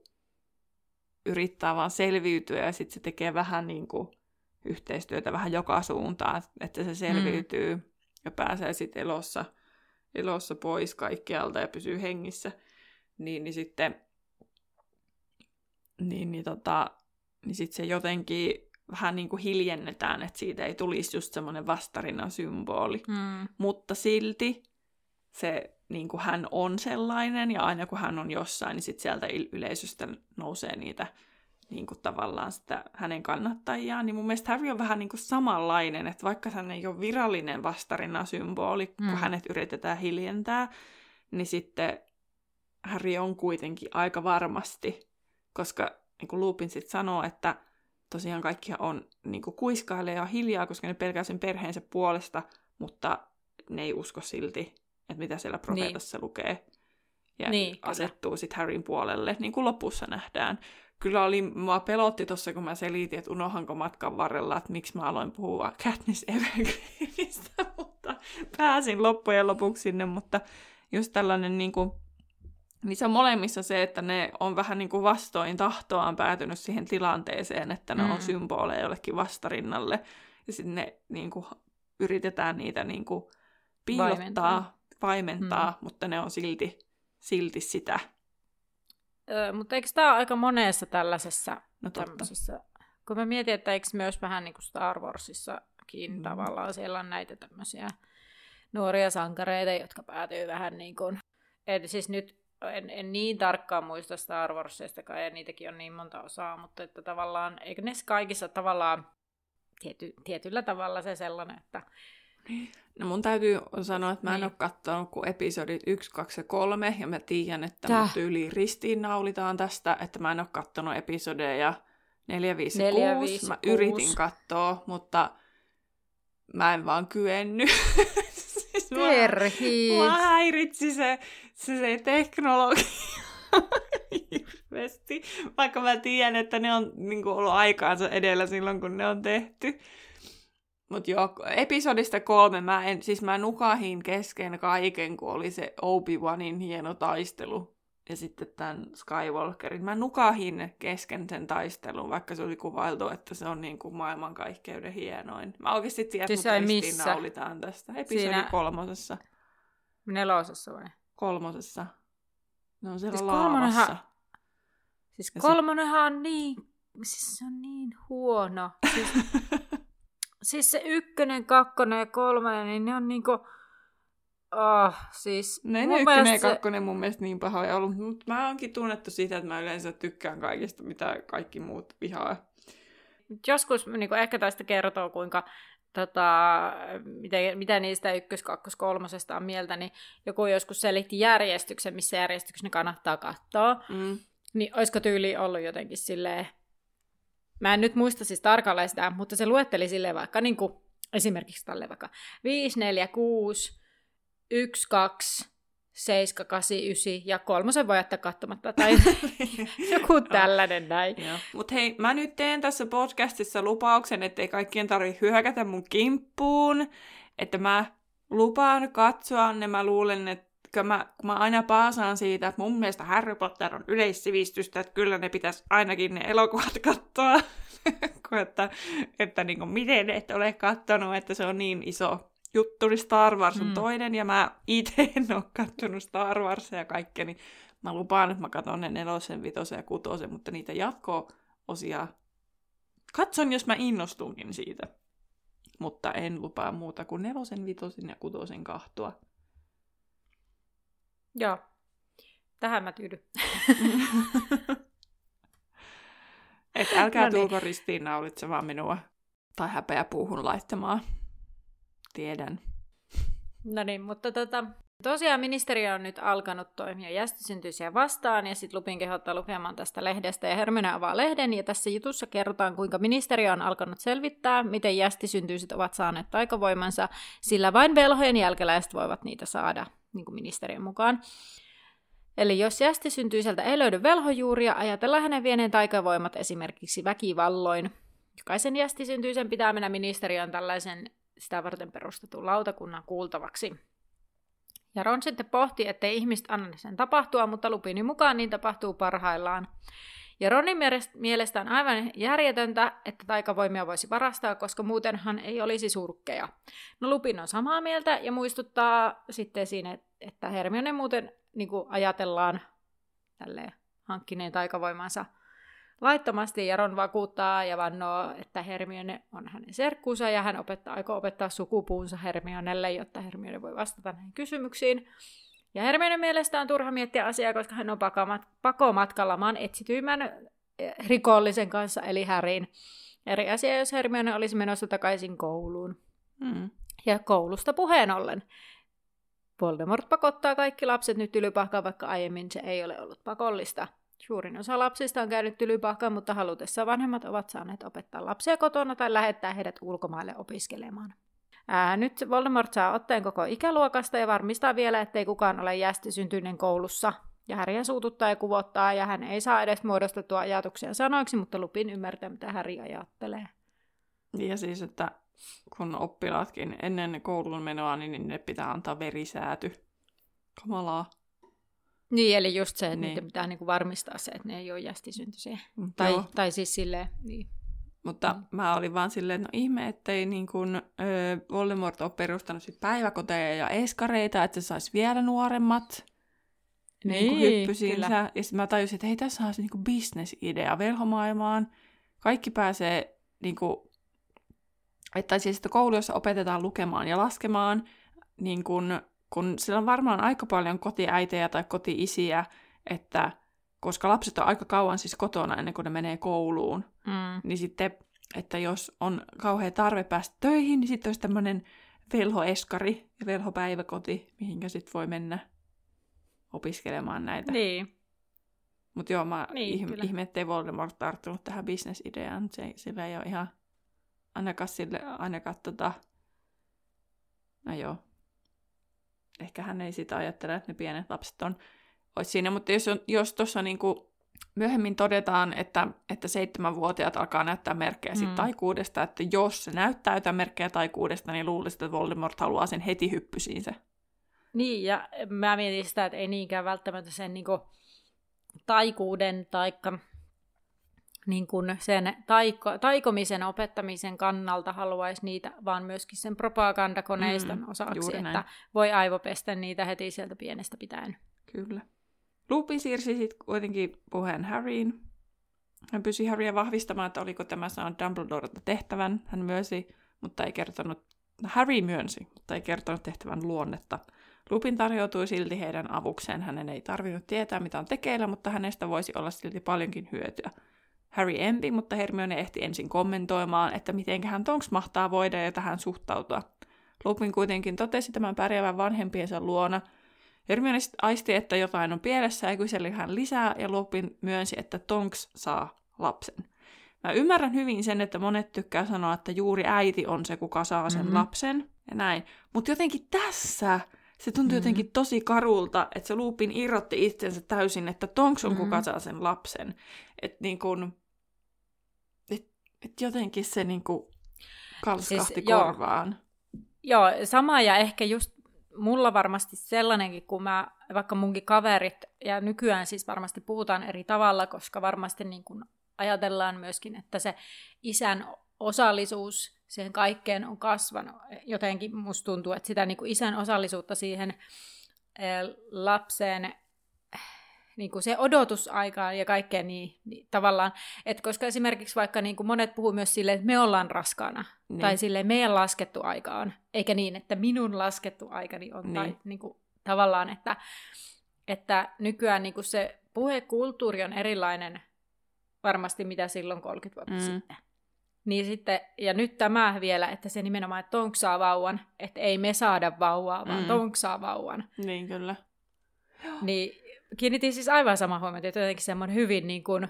yrittää vaan selviytyä ja sitten se tekee vähän niin kuin yhteistyötä vähän joka suuntaan, että se selviytyy mm. ja pääsee sitten elossa – elossa pois kaikkialta ja pysyy hengissä, niin, niin sitten niin, niin, tota, niin sit se jotenkin vähän niin kuin hiljennetään, että siitä ei tulisi just semmoinen vastarinnan symboli. Mm. Mutta silti se, niin kuin hän on sellainen, ja aina kun hän on jossain, niin sit sieltä yleisöstä nousee niitä niin kuin tavallaan sitä hänen kannattajiaan, niin mun mielestä Harry on vähän niin kuin samanlainen, että vaikka hän ei ole virallinen vastarina-symboli, mm. kun hänet yritetään hiljentää, niin sitten Harry on kuitenkin aika varmasti, koska niin kuin Lupin sitten sanoo, että tosiaan kaikki on niin kuiskailee ja hiljaa, koska ne pelkää sen perheensä puolesta, mutta ne ei usko silti, että mitä siellä profeetassa niin. lukee. Ja niin, asettuu sitten Harryn puolelle, niin kuin lopussa nähdään kyllä oli, mua pelotti tuossa, kun mä selitin, että unohanko matkan varrella, että miksi mä aloin puhua Katniss Evergreenistä, mutta pääsin loppujen lopuksi sinne, mutta just tällainen niin kuin, niissä on molemmissa se, että ne on vähän niin kuin vastoin tahtoaan päätynyt siihen tilanteeseen, että ne mm. on symboleja jollekin vastarinnalle, ja sitten ne niin kuin, yritetään niitä niin kuin, piilottaa, vaimentaa, vaimentaa mm. mutta ne on silti, silti sitä Öö, mutta eikö tämä ole aika monessa tällaisessa, no tämmöisessä, kun mä mietin, että eikö myös vähän niin kuin Star Warsissakin mm. tavallaan siellä on näitä tämmöisiä nuoria sankareita, jotka päätyy vähän niin kuin, et siis nyt en, en niin tarkkaan muista Star Warsistakaan, ja niitäkin on niin monta osaa, mutta että tavallaan, eikö ne kaikissa tavallaan tiety, tietyllä tavalla se sellainen, että No mun täytyy sanoa, että mä en niin. ole katsonut kuin episodit 1, 2 ja 3, ja mä tiedän, että Täh. mut tyyliin ristiinnaulitaan tästä, että mä en ole katsonut episodeja 4, 5 ja 4, 6. 5, mä 6. yritin katsoa, mutta mä en vaan kyennyt. siis Perhiit. Mä häiritsi se, se, se teknologia hirveästi, vaikka mä tiedän, että ne on niin kuin, ollut aikaansa edellä silloin, kun ne on tehty. Mut joo, episodista kolme mä en, siis mä nukahin kesken kaiken, kun oli se Obi-Wanin hieno taistelu. Ja sitten tämän Skywalkerin. Mä nukahin kesken sen taistelun, vaikka se oli kuvailtu, että se on niin kuin maailmankaikkeuden hienoin. Mä oikeasti tiedän, siis että missä? naulitaan tästä. Episodi Siinä... kolmosessa. Nelosessa vai? Kolmosessa. Ne on siellä siis laavassa. Kolmonenhan... Siis kolmonenhan on niin... Siis se on niin huono. Siis... siis se ykkönen, kakkonen ja kolmonen, niin ne on niinku... Oh, siis ne ne ykkönen ja kakkonen mun mielestä niin pahoja ollut, mutta mä oonkin tunnettu siitä, että mä yleensä tykkään kaikista, mitä kaikki muut vihaa. Joskus niin ehkä tästä kertoo, kuinka tota, mitä, mitä niistä ykkös, kakkos, kolmosesta on mieltä, niin joku joskus selitti järjestyksen, missä järjestyksen ne kannattaa katsoa. Mm. Niin olisiko tyyli ollut jotenkin silleen, Mä en nyt muista siis tarkalleen sitä, mutta se luetteli silleen vaikka niin kuin, esimerkiksi tälle vaikka 5, 4, 6, 1, 2, 7, 8, 9 ja kolmosen voi jättää katsomatta tai joku tällainen näin. Mutta hei, mä nyt teen tässä podcastissa lupauksen, ettei kaikkien tarvitse hyökätä mun kimppuun, että mä lupaan katsoa ne, mä luulen, että kun mä, kun mä aina paasaan siitä, että mun mielestä Harry Potter on yleissivistystä, että kyllä ne pitäisi ainakin ne elokuvat katsoa. että, että niin kuin, miten et ole katsonut, että se on niin iso juttu, niin Star Wars on mm. toinen, ja mä itse en ole katsonut Star Warsia ja kaikkea, niin mä lupaan, että mä katson ne nelosen, vitosen ja kutosen, mutta niitä jatko-osia katson, jos mä innostunkin siitä. Mutta en lupaa muuta kuin nelosen, vitosen ja kutosen kahtua. Joo. Tähän mä tyydyn. Et älkää no niin. tulko ristiinnaulitsemaan minua tai häpeä puuhun laittamaan. Tiedän. No niin, mutta tota, tosiaan ministeriö on nyt alkanut toimia jästisyntyisiä vastaan ja sitten Lupin kehottaa lukemaan tästä lehdestä ja Hermione avaa lehden ja tässä jutussa kerrotaan kuinka ministeriö on alkanut selvittää, miten jästisyntyiset ovat saaneet taikavoimansa, sillä vain velhojen jälkeläiset voivat niitä saada, niin kuin ministeriön mukaan. Eli jos jästisyntyiseltä ei löydy velhojuuria, ajatellaan hänen vieneen taikavoimat esimerkiksi väkivalloin. Jokaisen jästisyntyisen pitää mennä ministeriön tällaisen sitä varten perustetun lautakunnan kuultavaksi. Ja Ron sitten pohti, ettei ihmiset anna sen tapahtua, mutta Lupinin mukaan niin tapahtuu parhaillaan. Ja Ronin mielestä on aivan järjetöntä, että taikavoimia voisi varastaa, koska muutenhan ei olisi surkkeja. No Lupin on samaa mieltä ja muistuttaa sitten siinä, että Hermione muuten niin kuin ajatellaan tälleen hankkineen taikavoimansa laittomasti, ja Ron vakuuttaa ja vannoo, että Hermione on hänen serkkuunsa, ja hän opettaa, aikoo opettaa sukupuunsa Hermionelle, jotta Hermione voi vastata näihin kysymyksiin. Ja Hermione mielestä on turha miettiä asiaa, koska hän on pakomatkalla maan etsityimmän eh, rikollisen kanssa, eli Häriin. Eri asia, jos Hermione olisi menossa takaisin kouluun. Mm. Ja koulusta puheen ollen. Voldemort pakottaa kaikki lapset nyt tylypahkaan, vaikka aiemmin se ei ole ollut pakollista. Suurin osa lapsista on käynyt tylypahkaan, mutta halutessa vanhemmat ovat saaneet opettaa lapsia kotona tai lähettää heidät ulkomaille opiskelemaan. Ää, nyt Voldemort saa otteen koko ikäluokasta ja varmistaa vielä, ettei kukaan ole jästisyntyinen koulussa. Ja Häriä suututtaa ja kuvottaa, ja hän ei saa edes muodostettua ajatuksia sanoiksi, mutta Lupin ymmärtää, mitä Häri ajattelee. Ja siis, että kun oppilaatkin ennen koulun menoa, niin ne pitää antaa verisääty. Kamalaa. Niin, eli just se, että niin. niiden pitää niinku varmistaa se, että ne ei ole jästisyntyisiä. Mm, tai, tai siis silleen, niin. Mutta mm. mä olin vaan silleen, no ihme, ettei niin kun, ö, Voldemort ole perustanut sit päiväkoteja ja eskareita, että se saisi vielä nuoremmat niin, niin hyppysinsä. Ja sitten mä tajusin, että hei, tässä on se niin bisnesidea velhomaailmaan. Kaikki pääsee niin kuin, että siis että koulussa opetetaan lukemaan ja laskemaan, niin kun, kun sillä on varmaan aika paljon kotiäitejä tai kotiisiä, että koska lapset on aika kauan siis kotona ennen kuin ne menee kouluun, mm. niin sitten, että jos on kauhean tarve päästä töihin, niin sitten olisi tämmöinen velhoeskari ja velhopäiväkoti, mihinkä sitten voi mennä opiskelemaan näitä. Niin. Mutta joo, mä niin, ihm- ihme, ettei Voldemort tarttunut tähän bisnesideaan. Se, sillä ei ole ihan ainakaan sille, ainakaan tota... No joo. Ehkä hän ei sitä ajattele, että ne pienet lapset on, olisi siinä, mutta jos, jos tuossa niinku myöhemmin todetaan, että, että seitsemänvuotiaat alkaa näyttää merkkejä mm. taikuudesta, että jos se näyttää jotain merkkejä taikuudesta, niin luulisin, että Voldemort haluaa sen heti hyppysiin se. Niin, ja mä mietin sitä, että ei niinkään välttämättä sen niinku taikuuden taikka niin kuin sen taiko, taikomisen opettamisen kannalta haluaisi niitä, vaan myöskin sen propagandakoneiston mm, osaksi, että voi aivopestä niitä heti sieltä pienestä pitäen. Kyllä. Lupi siirsi sitten kuitenkin puheen Harryin. Hän pyysi Harrya vahvistamaan, että oliko tämä saanut Dumbledorelta tehtävän. Hän myönsi, mutta ei kertonut, Harry myönsi, mutta ei kertonut tehtävän luonnetta. Lupin tarjoutui silti heidän avukseen. Hänen ei tarvinnut tietää, mitä on tekeillä, mutta hänestä voisi olla silti paljonkin hyötyä. Harry empi, mutta Hermione ehti ensin kommentoimaan, että mitenköhän Tonks mahtaa voida ja tähän suhtautua. Lupin kuitenkin totesi tämän pärjäävän vanhempiensa luona. Hermione aisti, että jotain on pielessä ja kyseli hän lisää, ja Lupin myönsi, että Tonks saa lapsen. Mä ymmärrän hyvin sen, että monet tykkää sanoa, että juuri äiti on se, kuka saa sen mm-hmm. lapsen, ja näin. Mutta jotenkin tässä se tuntui mm-hmm. jotenkin tosi karulta, että se Lupin irrotti itsensä täysin, että Tonks on mm-hmm. kuka saa sen lapsen. Että niin kun, et, jotenkin se niin kuin kalskahti siis, korvaan. Joo. joo, sama ja ehkä just mulla varmasti sellainenkin, kun mä, vaikka munkin kaverit, ja nykyään siis varmasti puhutaan eri tavalla, koska varmasti niin kun ajatellaan myöskin, että se isän osallisuus siihen kaikkeen on kasvanut. Jotenkin musta tuntuu, että sitä niin isän osallisuutta siihen eh, lapseen niin kuin se odotusaika ja kaikkea niin, niin tavallaan, että koska esimerkiksi vaikka niin kuin monet puhuu myös silleen, että me ollaan raskaana, niin. tai silleen meidän laskettu aika on, eikä niin, että minun laskettu aikani on, niin. tai niin kuin, tavallaan, että, että nykyään niin kuin se puhekulttuuri on erilainen varmasti mitä silloin 30 vuotta mm. sitten. Niin sitten, ja nyt tämä vielä, että se nimenomaan, että tonk saa vauvan, että ei me saada vauvaa, vaan mm. tonk saa vauvan. Niin, kyllä. Niin kiinnitin siis aivan sama huomioon, että jotenkin semmoinen hyvin niin kuin,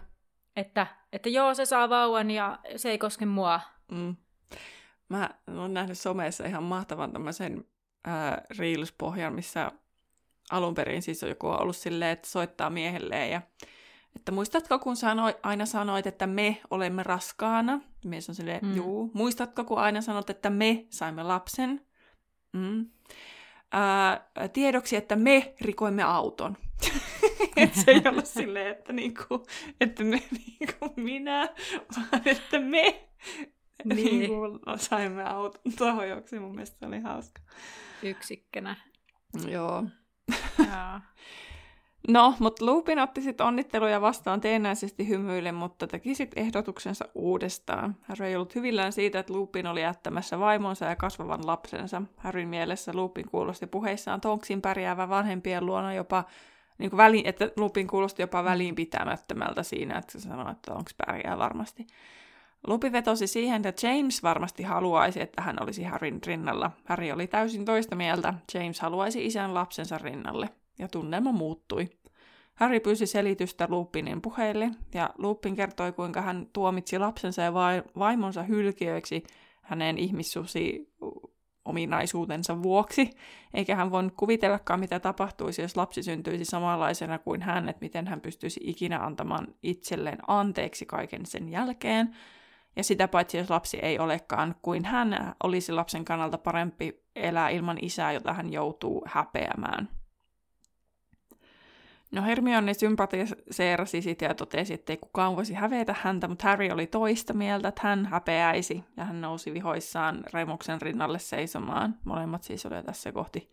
että, että joo, se saa vauvan ja se ei koske mua. Mm. Mä oon nähnyt somessa ihan mahtavan tämmöisen äh, Reels-pohjan, missä alun perin siis on joku ollut silleen, että soittaa miehelleen ja että muistatko, kun sanoi, aina sanoit, että me olemme raskaana? Mies on silleen, mm. juu. Muistatko, kun aina sanot, että me saimme lapsen? Mm. Ää, tiedoksi, että me rikoimme auton. että se ei ollut silleen, että, niinku, että me niinku minä, vaan että me niin. niinku, saimme auton tohojoksi. Mun mielestä se oli hauska. Yksikkönä. Joo. Joo. No, mutta Lupin otti sitten onnitteluja vastaan teennäisesti hymyille, mutta teki sitten ehdotuksensa uudestaan. Harry ei ollut hyvillään siitä, että Lupin oli jättämässä vaimonsa ja kasvavan lapsensa. Harryn mielessä Lupin kuulosti puheissaan Tonksin pärjäävän vanhempien luona jopa, niin kuin väliin, että Lupin kuulosti jopa väliinpitämättömältä siinä, että se sanoi, että Tonks pärjää varmasti. Lupi vetosi siihen, että James varmasti haluaisi, että hän olisi Harryn rinnalla. Harry oli täysin toista mieltä. James haluaisi isän lapsensa rinnalle ja tunnelma muuttui. Harry pyysi selitystä Lupinin puheille, ja Lupin kertoi, kuinka hän tuomitsi lapsensa ja vaimonsa hylkiöiksi hänen ihmissusi ominaisuutensa vuoksi, eikä hän voinut kuvitellakaan, mitä tapahtuisi, jos lapsi syntyisi samanlaisena kuin hän, että miten hän pystyisi ikinä antamaan itselleen anteeksi kaiken sen jälkeen. Ja sitä paitsi, jos lapsi ei olekaan kuin hän, olisi lapsen kannalta parempi elää ilman isää, jota hän joutuu häpeämään. No Hermione sympatiseerasi sitä ja totesi, että ei kukaan voisi hävetä häntä, mutta Harry oli toista mieltä, että hän häpeäisi ja hän nousi vihoissaan Remuksen rinnalle seisomaan. Molemmat siis olivat tässä kohti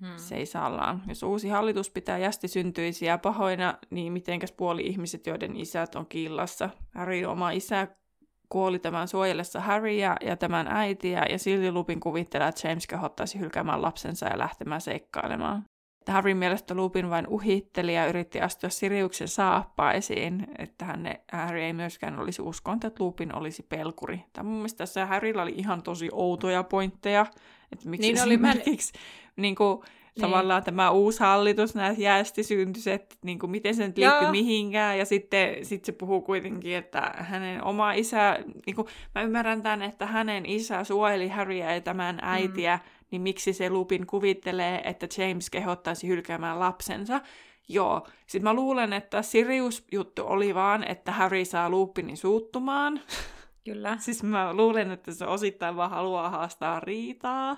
hmm. seisallaan. Jos uusi hallitus pitää jästi syntyisiä pahoina, niin mitenkäs puoli ihmiset, joiden isät on killassa. Harry oma isä kuoli tämän suojellessa Harryä ja tämän äitiä, ja silti Lupin kuvittelee, että James kehottaisi hylkäämään lapsensa ja lähtemään seikkailemaan. Harryn mielestä Lupin vain uhitteli ja yritti astua Siriuksen saappaisiin, että hän, Harry ei myöskään olisi uskonut, että Lupin olisi pelkuri. Tämä mun mielestä tässä Harrylla oli ihan tosi outoja pointteja, että miksi niin esimerkiksi oli mä... niin kuin, niin. tavallaan tämä uusi hallitus, nämä jäästisyntyset, niin kuin miten se nyt liittyy mihinkään, ja sitten sit se puhuu kuitenkin, että hänen oma isä, niin kuin, mä ymmärrän tämän, että hänen isä suojeli Harryä ja tämän äitiä, mm niin miksi se Lupin kuvittelee, että James kehottaisi hylkäämään lapsensa. Joo, sitten mä luulen, että Sirius-juttu oli vaan, että Harry saa Lupinin suuttumaan. Kyllä. siis mä luulen, että se osittain vaan haluaa haastaa riitaa.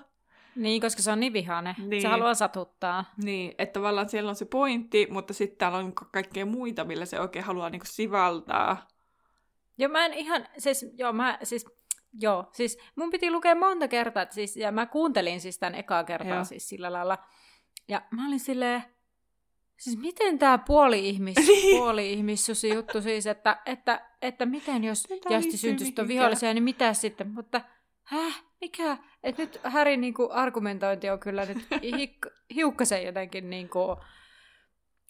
Niin, koska se on niin vihane. Niin. Se haluaa satuttaa. Niin, että tavallaan siellä on se pointti, mutta sitten täällä on kaikkea muita, millä se oikein haluaa niinku sivaltaa. Joo, mä en ihan, siis, joo, mä, siis Joo, siis mun piti lukea monta kertaa, että siis, ja mä kuuntelin siis tämän ekaa kertaa Joo. siis sillä lailla. Ja mä olin silleen, siis miten tämä puoli-ihmis, niin. puoli-ihmissusi juttu siis, että, että, että miten jos Jasti syntyisi tuon vihollisia, niin mitä sitten, mutta häh, mikä? Että nyt Härin niinku argumentointi on kyllä nyt hik- hiukkasen jotenkin niinku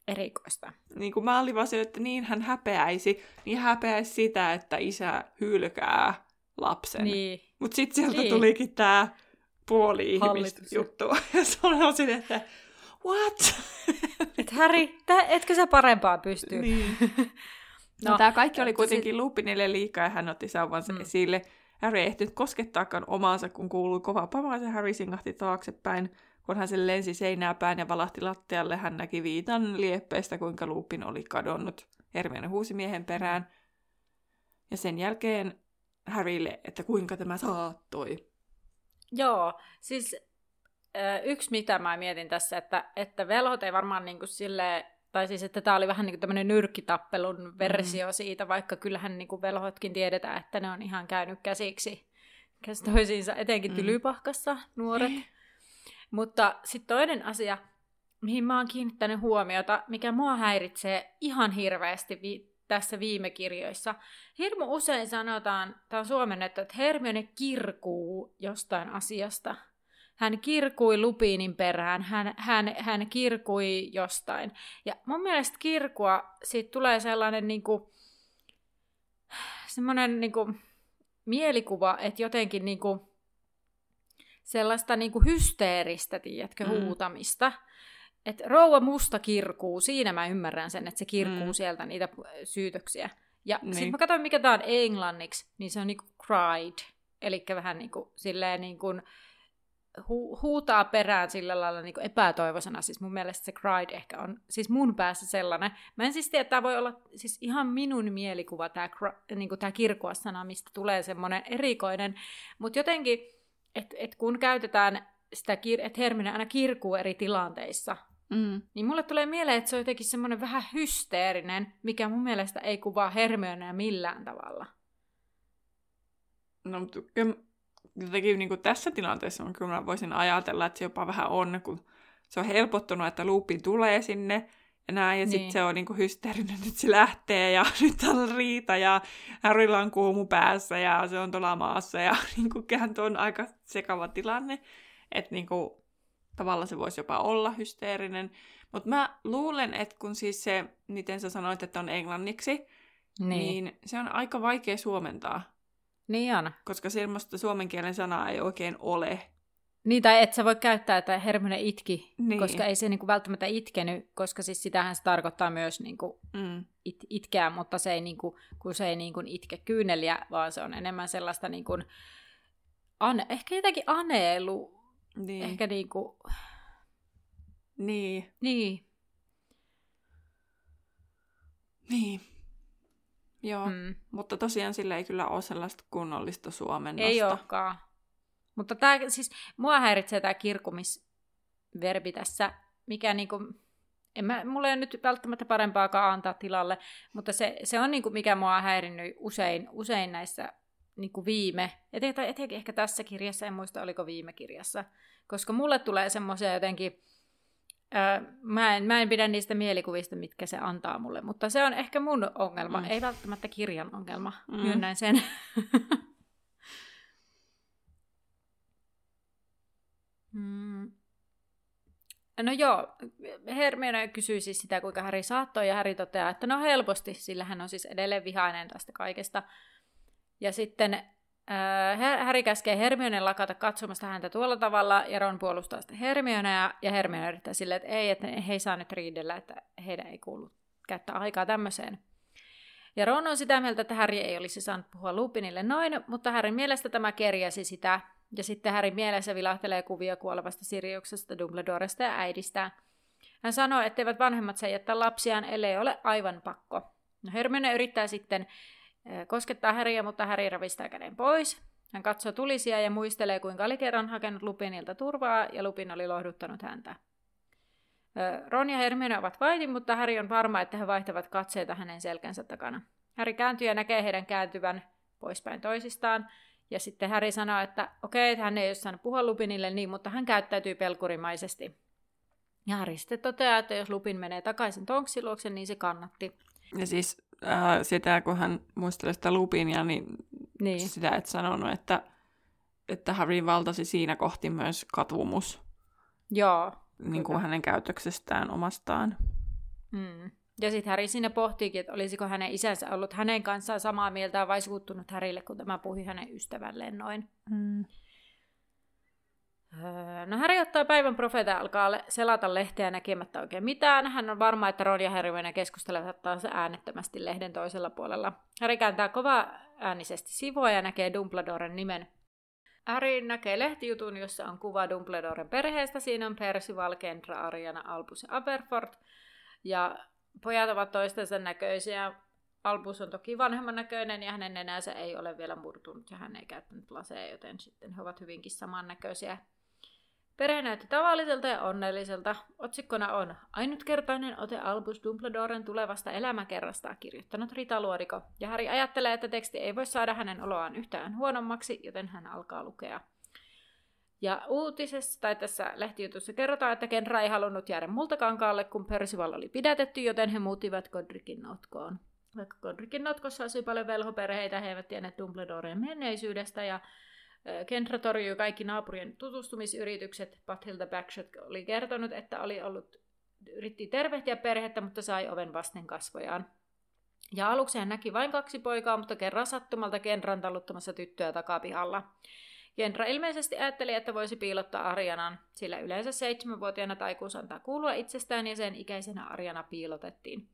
erikoista. Niin kuin mä olin vaan se, että niin hän häpeäisi, niin häpeäisi sitä, että isä hylkää lapsen. Niin. Mutta sitten sieltä niin. tulikin tämä puoli juttu. Ja se on silleen, että what? Et Häri, etkö sä parempaa pysty? Niin. no, no tämä kaikki oli kuitenkin sit... Lupinille liikaa ja hän otti sauvansa mm. esille. Harry ei ehtinyt koskettaakaan omaansa, kun kuului kova pama ja Harry singahti taaksepäin. Kun hän sen lensi seinää päin ja valahti lattialle, hän näki viitan lieppeistä, kuinka Lupin oli kadonnut. Hermione huusi miehen perään. Ja sen jälkeen Harrylle, että kuinka tämä saattoi. Joo, siis yksi mitä mä mietin tässä, että, että velhot ei varmaan niin kuin silleen, tai siis että tämä oli vähän niin kuin tämmöinen nyrkkitappelun versio mm. siitä, vaikka kyllähän niin kuin velhotkin tiedetään, että ne on ihan käynyt käsiksi käs toisiinsa, etenkin mm. tylypahkassa nuoret. Mm. Mutta sitten toinen asia, mihin mä oon kiinnittänyt huomiota, mikä mua häiritsee ihan hirveästi vi- tässä viime kirjoissa. Hirmu usein sanotaan, tämä on suomennettu, että Hermione kirkuu jostain asiasta. Hän kirkui Lupiinin perään, hän, hän, hän kirkui jostain. Ja mun mielestä kirkua, siitä tulee sellainen niinku, semmoinen niinku, mielikuva, että jotenkin niinku, sellaista niinku hysteeristä, tiedätkö, mm. huutamista. Että rouva musta kirkuu, siinä mä ymmärrän sen, että se kirkuu mm. sieltä niitä syytöksiä. Ja niin. sitten mä katsoin, mikä tää on englanniksi, niin se on niinku cried. Eli vähän niinku silleen niinku, hu- huutaa perään sillä lailla niin epätoivoisena. Siis mun mielestä se cried ehkä on siis mun päässä sellainen. Mä en siis tiedä, että tämä voi olla siis ihan minun mielikuva, tämä, niin tämä kirkua-sana, mistä tulee semmoinen erikoinen. Mutta jotenkin, että et kun käytetään sitä, että Hermine aina kirkuu eri tilanteissa, Mm. Niin mulle tulee mieleen, että se on jotenkin semmoinen vähän hysteerinen, mikä mun mielestä ei kuvaa Hermionea millään tavalla. No, mutta kyllä jotenkin niin kuin tässä tilanteessa on kyllä voisin ajatella, että se jopa vähän on, kun se on helpottunut, että luuppi tulee sinne ja näin, ja niin. sitten se on niin kuin hysteerinen, nyt se lähtee ja nyt on riita ja Harrylla on kuumu päässä ja se on tuolla maassa ja niin kuin, on aika sekava tilanne, että niin kuin, tavallaan se voisi jopa olla hysteerinen. Mutta mä luulen, että kun siis se, miten sä sanoit, että on englanniksi, niin, niin se on aika vaikea suomentaa. Niin on. Koska semmoista suomen kielen sanaa ei oikein ole. Niin, tai et sä voi käyttää, että Hermione itki, niin. koska ei se niinku välttämättä itkenyt, koska siis sitähän se tarkoittaa myös niinku mm. it, itkeä, mutta se ei, niinku, kun se ei niinku itke kyyneliä, vaan se on enemmän sellaista niinku, an, ehkä jotenkin aneelu, niin. ehkä niinku... Niin. Niin. Niin. Joo, mm. mutta tosiaan sillä ei kyllä ole sellaista kunnollista suomennosta. Ei olekaan. Mutta tämä, siis, mua häiritsee tämä kirkumisverbi tässä, mikä niinku, en mä, mulla ei ole nyt välttämättä parempaakaan antaa tilalle, mutta se, se on niinku, mikä mua on häirinnyt usein, usein näissä niinku viime, etenkin, ehkä tässä kirjassa, en muista oliko viime kirjassa, koska mulle tulee semmoisia jotenkin, Öö, mä, en, mä en pidä niistä mielikuvista, mitkä se antaa mulle, mutta se on ehkä mun ongelma, mm. ei välttämättä kirjan ongelma, mm. myönnän sen. mm. No joo, Hermione kysyy siis sitä, kuinka Häri saattoi, ja Häri toteaa, että no helposti, sillä hän on siis edelleen vihainen tästä kaikesta. Ja sitten Häri käskee Hermione lakata katsomasta häntä tuolla tavalla, ja Ron puolustaa sitä Hermionea, ja Hermione yrittää silleen, että ei, että he ei saa nyt riidellä, että heidän ei kuulu käyttää aikaa tämmöiseen. Ja Ron on sitä mieltä, että Harry ei olisi saanut puhua Lupinille noin, mutta Harryn mielestä tämä kerjäsi sitä, ja sitten Harryn mielessä vilahtelee kuvia kuolevasta Siriuksesta, Dumbledoresta ja äidistä. Hän sanoo, etteivät vanhemmat saa jättää lapsiaan, ellei ole aivan pakko. No Hermione yrittää sitten koskettaa Häriä, mutta Häri ravistää käden pois. Hän katsoo tulisia ja muistelee, kuinka oli kerran hakenut Lupinilta turvaa ja Lupin oli lohduttanut häntä. Ron ja Hermione ovat vaitin, mutta Häri on varma, että he vaihtavat katseita hänen selkänsä takana. Häri kääntyy ja näkee heidän kääntyvän poispäin toisistaan. Ja sitten Häri sanoo, että okei, okay, hän ei ole saanut puhua Lupinille niin, mutta hän käyttäytyy pelkurimaisesti. Ja Häri sitten toteaa, että jos Lupin menee takaisin Tonksiluoksen, niin se kannatti. Ja siis äh, sitä, kun hän muistelee sitä Lupinia, niin, niin. sitä et sanonut, että, että Harry valtasi siinä kohti myös katumus. Joo. Niin kuin hänen käytöksestään omastaan. Mm. Ja sitten Harry siinä pohtiikin, että olisiko hänen isänsä ollut hänen kanssaan samaa mieltä vai suuttunut Harrylle, kun tämä puhui hänen ystävälleen noin. Mm. Öö, no Harry ottaa päivän profeeta alkaa selata lehteä näkemättä oikein mitään. Hän on varma, että Ron ja Hermione keskustelevat taas äänettömästi lehden toisella puolella. Harry kääntää kova äänisesti sivua ja näkee Dumbledoren nimen. Harry näkee lehtijutun, jossa on kuva Dumbledoren perheestä. Siinä on Percival, Kendra, Ariana, Albus ja Aberford. Ja pojat ovat toistensa näköisiä. Albus on toki vanhemman näköinen ja hänen nenänsä ei ole vielä murtunut ja hän ei käyttänyt laseja, joten sitten he ovat hyvinkin samannäköisiä. Perhe näytti tavalliselta ja onnelliselta. Otsikkona on Ainutkertainen ote Albus Dumbledoren tulevasta elämäkerrasta kirjoittanut Rita Luoriko. Ja Harry ajattelee, että teksti ei voi saada hänen oloaan yhtään huonommaksi, joten hän alkaa lukea. Ja uutisessa tai tässä lehtijutussa kerrotaan, että Kenra ei halunnut jäädä multakankaalle, kun Percival oli pidätetty, joten he muuttivat Godricin notkoon. Vaikka Godricin notkossa asui paljon velhoperheitä, he eivät tienneet Dumbledoren menneisyydestä ja Kendra torjui kaikki naapurien tutustumisyritykset. Pathilda Backshot oli kertonut, että oli ollut, yritti tervehtiä perhettä, mutta sai oven vasten kasvojaan. Ja aluksi hän näki vain kaksi poikaa, mutta kerran sattumalta Kendran talluttamassa tyttöä takapihalla. Kendra ilmeisesti ajatteli, että voisi piilottaa Arjanan, sillä yleensä seitsemänvuotiaana taikuus antaa kuulua itsestään ja sen ikäisenä Arjana piilotettiin.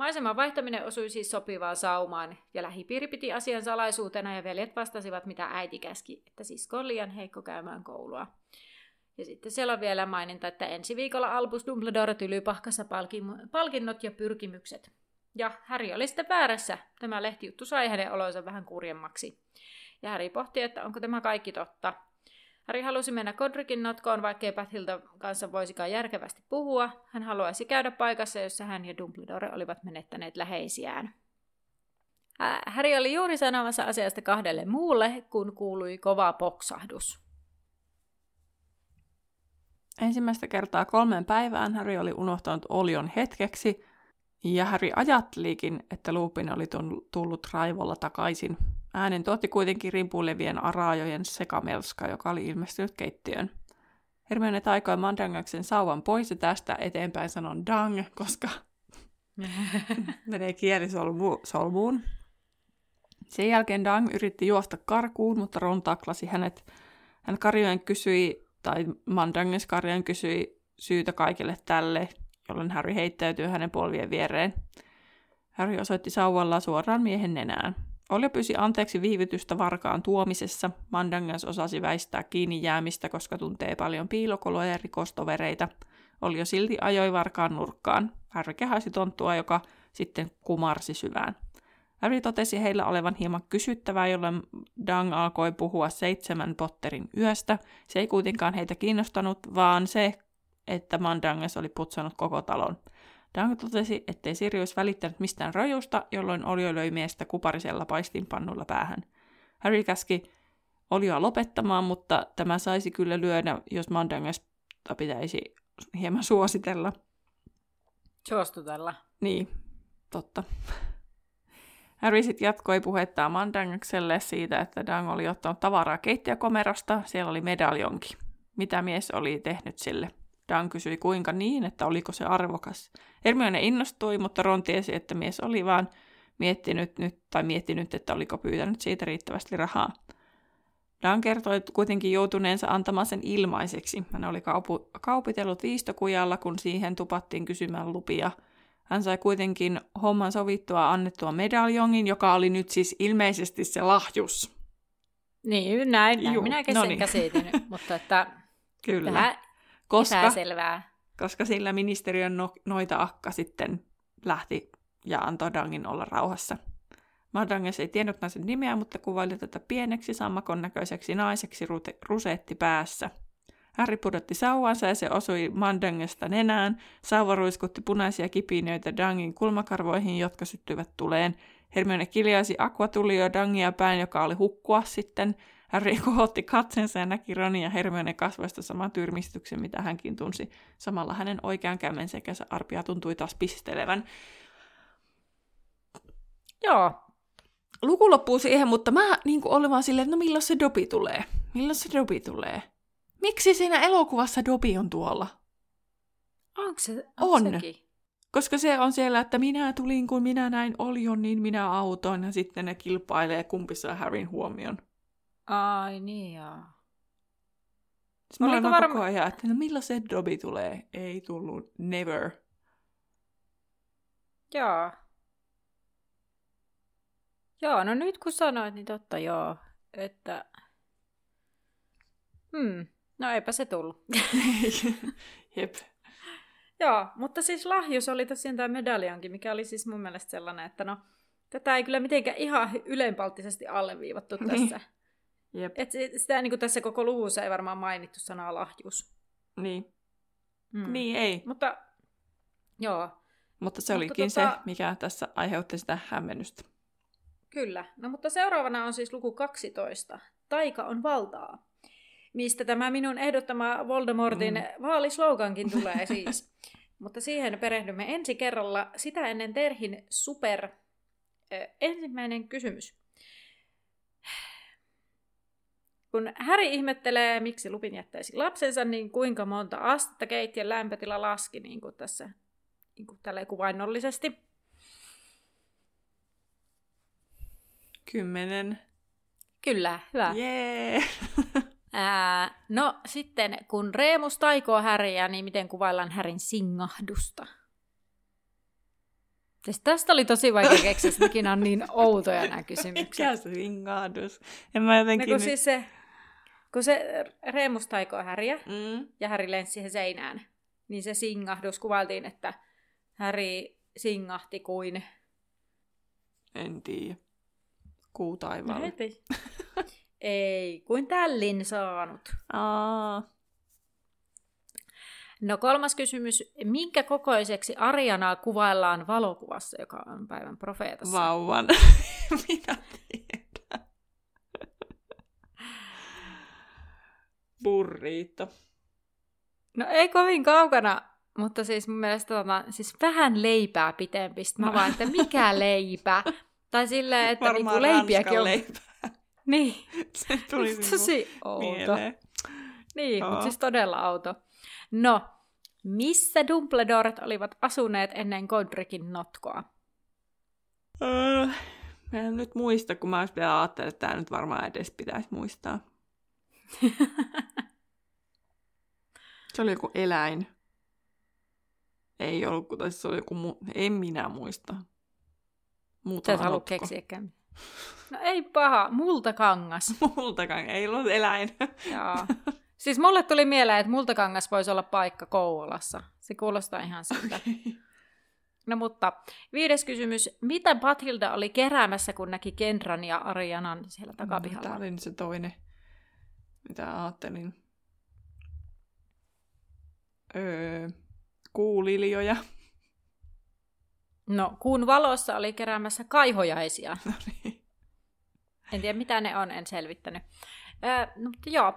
Maiseman vaihtaminen osui siis sopivaan saumaan, ja lähipiiri piti asian salaisuutena, ja veljet vastasivat, mitä äiti käski, että sisko on liian heikko käymään koulua. Ja sitten siellä on vielä maininta, että ensi viikolla Albus Dumbledore tylypahkassa palkinnot ja pyrkimykset. Ja Harry oli sitten väärässä. Tämä lehtijuttu sai hänen olonsa vähän kurjemmaksi. Ja Harry pohti, että onko tämä kaikki totta. Harry halusi mennä Kodrikin notkoon, vaikkei Pathilta kanssa voisikaan järkevästi puhua. Hän haluaisi käydä paikassa, jossa hän ja Dumbledore olivat menettäneet läheisiään. Harry oli juuri sanomassa asiasta kahdelle muulle, kun kuului kova poksahdus. Ensimmäistä kertaa kolmeen päivään Harry oli unohtanut Olion hetkeksi, ja Harry ajattelikin, että Lupin oli tullut raivolla takaisin Äänen tuotti kuitenkin rimpuilevien araajojen sekamelska, joka oli ilmestynyt keittiöön. Hermione taikoi Mandangaksen sauvan pois ja tästä eteenpäin sanon dang, koska menee kieli solmuun. Sen jälkeen Dang yritti juosta karkuun, mutta Ron taklasi hänet. Hän Karjoen kysyi, tai Mandanges Karjoen kysyi syytä kaikille tälle, jolloin Harry heittäytyi hänen polvien viereen. Harry osoitti sauvalla suoraan miehen nenään. Olja pyysi anteeksi viivytystä varkaan tuomisessa. Mandangas osasi väistää kiinni jäämistä, koska tuntee paljon piilokoloja ja rikostovereita. Olja silti ajoi varkaan nurkkaan. Harry kehäsi tonttua, joka sitten kumarsi syvään. Harry totesi heillä olevan hieman kysyttävää, jolloin Dang alkoi puhua seitsemän Potterin yöstä. Se ei kuitenkaan heitä kiinnostanut, vaan se, että Mandangas oli putsannut koko talon. Dang totesi, ettei Sirius välittänyt mistään rajusta, jolloin Olio löi miestä kuparisella paistinpannulla päähän. Harry käski Olioa lopettamaan, mutta tämä saisi kyllä lyödä, jos Mandangasta pitäisi hieman suositella. Suostutella. Niin, totta. Harry sitten jatkoi puhettaan Mandangakselle siitä, että Dang oli ottanut tavaraa keittiökomerosta, siellä oli medaljonki. Mitä mies oli tehnyt sille? Dan kysyi kuinka niin, että oliko se arvokas. Hermione innostui, mutta Ron tiesi, että mies oli vaan miettinyt nyt, tai miettinyt, että oliko pyytänyt siitä riittävästi rahaa. Dan kertoi kuitenkin joutuneensa antamaan sen ilmaiseksi. Hän oli kaupu- kaupitellut viistokujalla, kun siihen tupattiin kysymään lupia. Hän sai kuitenkin homman sovittua annettua medaljongin, joka oli nyt siis ilmeisesti se lahjus. Niin, näin, näin minäkin no sen niin. käsitin, mutta että Kyllä. Tähän koska, selvää. koska sillä ministeriön no, noita akka sitten lähti ja antoi Dangin olla rauhassa. Madanges ei tiennyt naisen nimeä, mutta kuvaili tätä pieneksi sammakon näköiseksi naiseksi rute, ruseetti päässä. Harry pudotti sauvansa ja se osui Mandangesta nenään. Sauva ruiskutti punaisia kipinöitä Dangin kulmakarvoihin, jotka syttyivät tuleen. Hermione kiljaisi aquatulio Dangia päin, joka oli hukkua sitten. Harry kohotti katsensa ja näki Ronin ja Hermione kasvoista saman tyrmistyksen, mitä hänkin tunsi. Samalla hänen oikean kämmen sekä arpia tuntui taas pistelevän. Joo. Luku loppuu siihen, mutta mä niin olin vaan silleen, että no milloin se dopi tulee? Milloin se dopi tulee? Miksi siinä elokuvassa dopi on tuolla? Onko se on? Sekin? Koska se on siellä, että minä tulin, kun minä näin Olion, niin minä autoin, ja sitten ne kilpailee, kumpi saa Harryn huomion. Ai niin joo. Mä olin varma... koko ajan, että no milloin se Dobby tulee? Ei tullut, never. Joo. Joo, no nyt kun sanoit, niin totta joo. Että... Hmm. No eipä se tullut. Jep. Joo, mutta siis lahjus oli tosiaan tämä medaljonkin, mikä oli siis mun mielestä sellainen, että no, tätä ei kyllä mitenkään ihan ylenpalttisesti alleviivattu niin. Jep. Et sitä niin kuin tässä koko luvussa ei varmaan mainittu sanaa lahjus. Niin. Mm. Niin, ei. Mutta joo, Mutta se Mutta olikin tota- se, mikä tässä aiheutti sitä hämmennystä. Kyllä. No mutta seuraavana on siis luku 12. Taika on valtaa. Mistä tämä minun ehdottama Voldemortin mm. vaalislogankin tulee siis. mutta siihen perehdymme ensi kerralla. Sitä ennen Terhin super ö, ensimmäinen kysymys. Kun Häri ihmettelee, miksi Lupin jättäisi lapsensa, niin kuinka monta astetta keittiön lämpötila laski niin kuin tässä niin kuin tälleen kuvainnollisesti? Kymmenen. Kyllä, hyvä. Jee! Ää, no sitten, kun Reemus taikoo Häriä, niin miten kuvaillaan Härin singahdusta? Siis tästä oli tosi vaikea keksiä, nekin on niin outoja nämä kysymykset. Mikä se vingahdus? En mä No, jotenkin kun nyt... siis se, kun se Reemus taikoo Häriä Mm. ja Häri lensi siihen seinään, niin se singahdus kuvailtiin, että Häri singahti kuin... En tiedä. Kuu No heti. Ei, kuin tällin saanut. Aa. No kolmas kysymys. Minkä kokoiseksi Arianaa kuvaillaan valokuvassa, joka on päivän profeetassa? Vauvan. Mitä tiedän? Burrito. No ei kovin kaukana, mutta siis mun mielestä tota, siis vähän leipää pitempi. Sitten mä No. vaan, että mikä leipä? Tai silleen, että Varmaan niinku leipiäkin on... leipä. Niin, Se tuli tosi outo. mieleen. Niin, Joo. mutta siis todella outo. No, missä Dumbledoret olivat asuneet ennen Godricin notkoa? Öö, mä en nyt muista, kun mä vielä ajattelin, että tämä nyt varmaan edes pitäisi muistaa. Se oli joku eläin. Ei ollut, tai se oli joku mu- En minä muista. Sä Muuta et halua keksiäkään. No ei paha, multakangas. Multakaan, ei ollut eläin. Joo. Siis mulle tuli mieleen, että multakangas voisi olla paikka Kouvolassa. Se kuulostaa ihan siltä. No mutta viides kysymys. Mitä Bathilda oli keräämässä, kun näki Kendran ja Arianan siellä Tämä takapihalla? oli nyt se toinen, mitä ajattelin. Öö, kuuliljoja. No, kuun valossa oli keräämässä kaihojaisia. No niin. En tiedä, mitä ne on, en selvittänyt. Öö, no, mutta joo,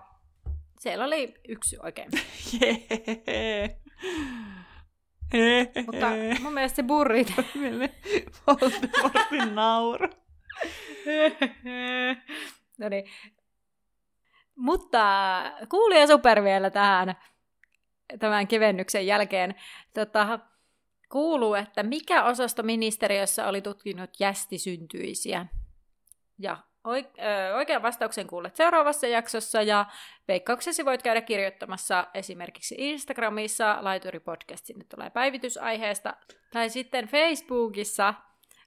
siellä oli yksi oikein. Jee. Mutta mun mielestä se burrit. Voldemortin nauru. no niin. Mutta kuulija super vielä tähän tämän kevennyksen jälkeen. Tota, kuuluu, että mikä osasto ministeriössä oli tutkinut jästisyntyisiä? Ja oikean vastauksen kuulet seuraavassa jaksossa ja veikkauksesi voit käydä kirjoittamassa esimerkiksi Instagramissa Laituri Podcast, sinne tulee päivitysaiheesta, tai sitten Facebookissa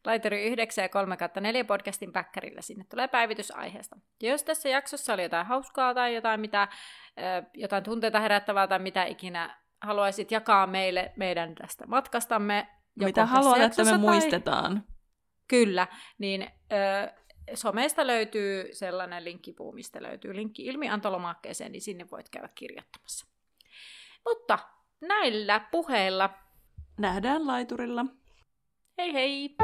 Laituri 9 ja 3 4 podcastin päkkärillä sinne tulee päivitysaiheesta. Ja jos tässä jaksossa oli jotain hauskaa tai jotain, mitä, jotain tunteita herättävää tai mitä ikinä haluaisit jakaa meille meidän tästä matkastamme, Mitä haluat, että me tai- muistetaan? Kyllä, niin ö, somesta löytyy sellainen linkkipuu, mistä löytyy linkki ilmiantolomakkeeseen, niin sinne voit käydä kirjoittamassa. Mutta näillä puheilla, Nähdään laiturilla. hei hei!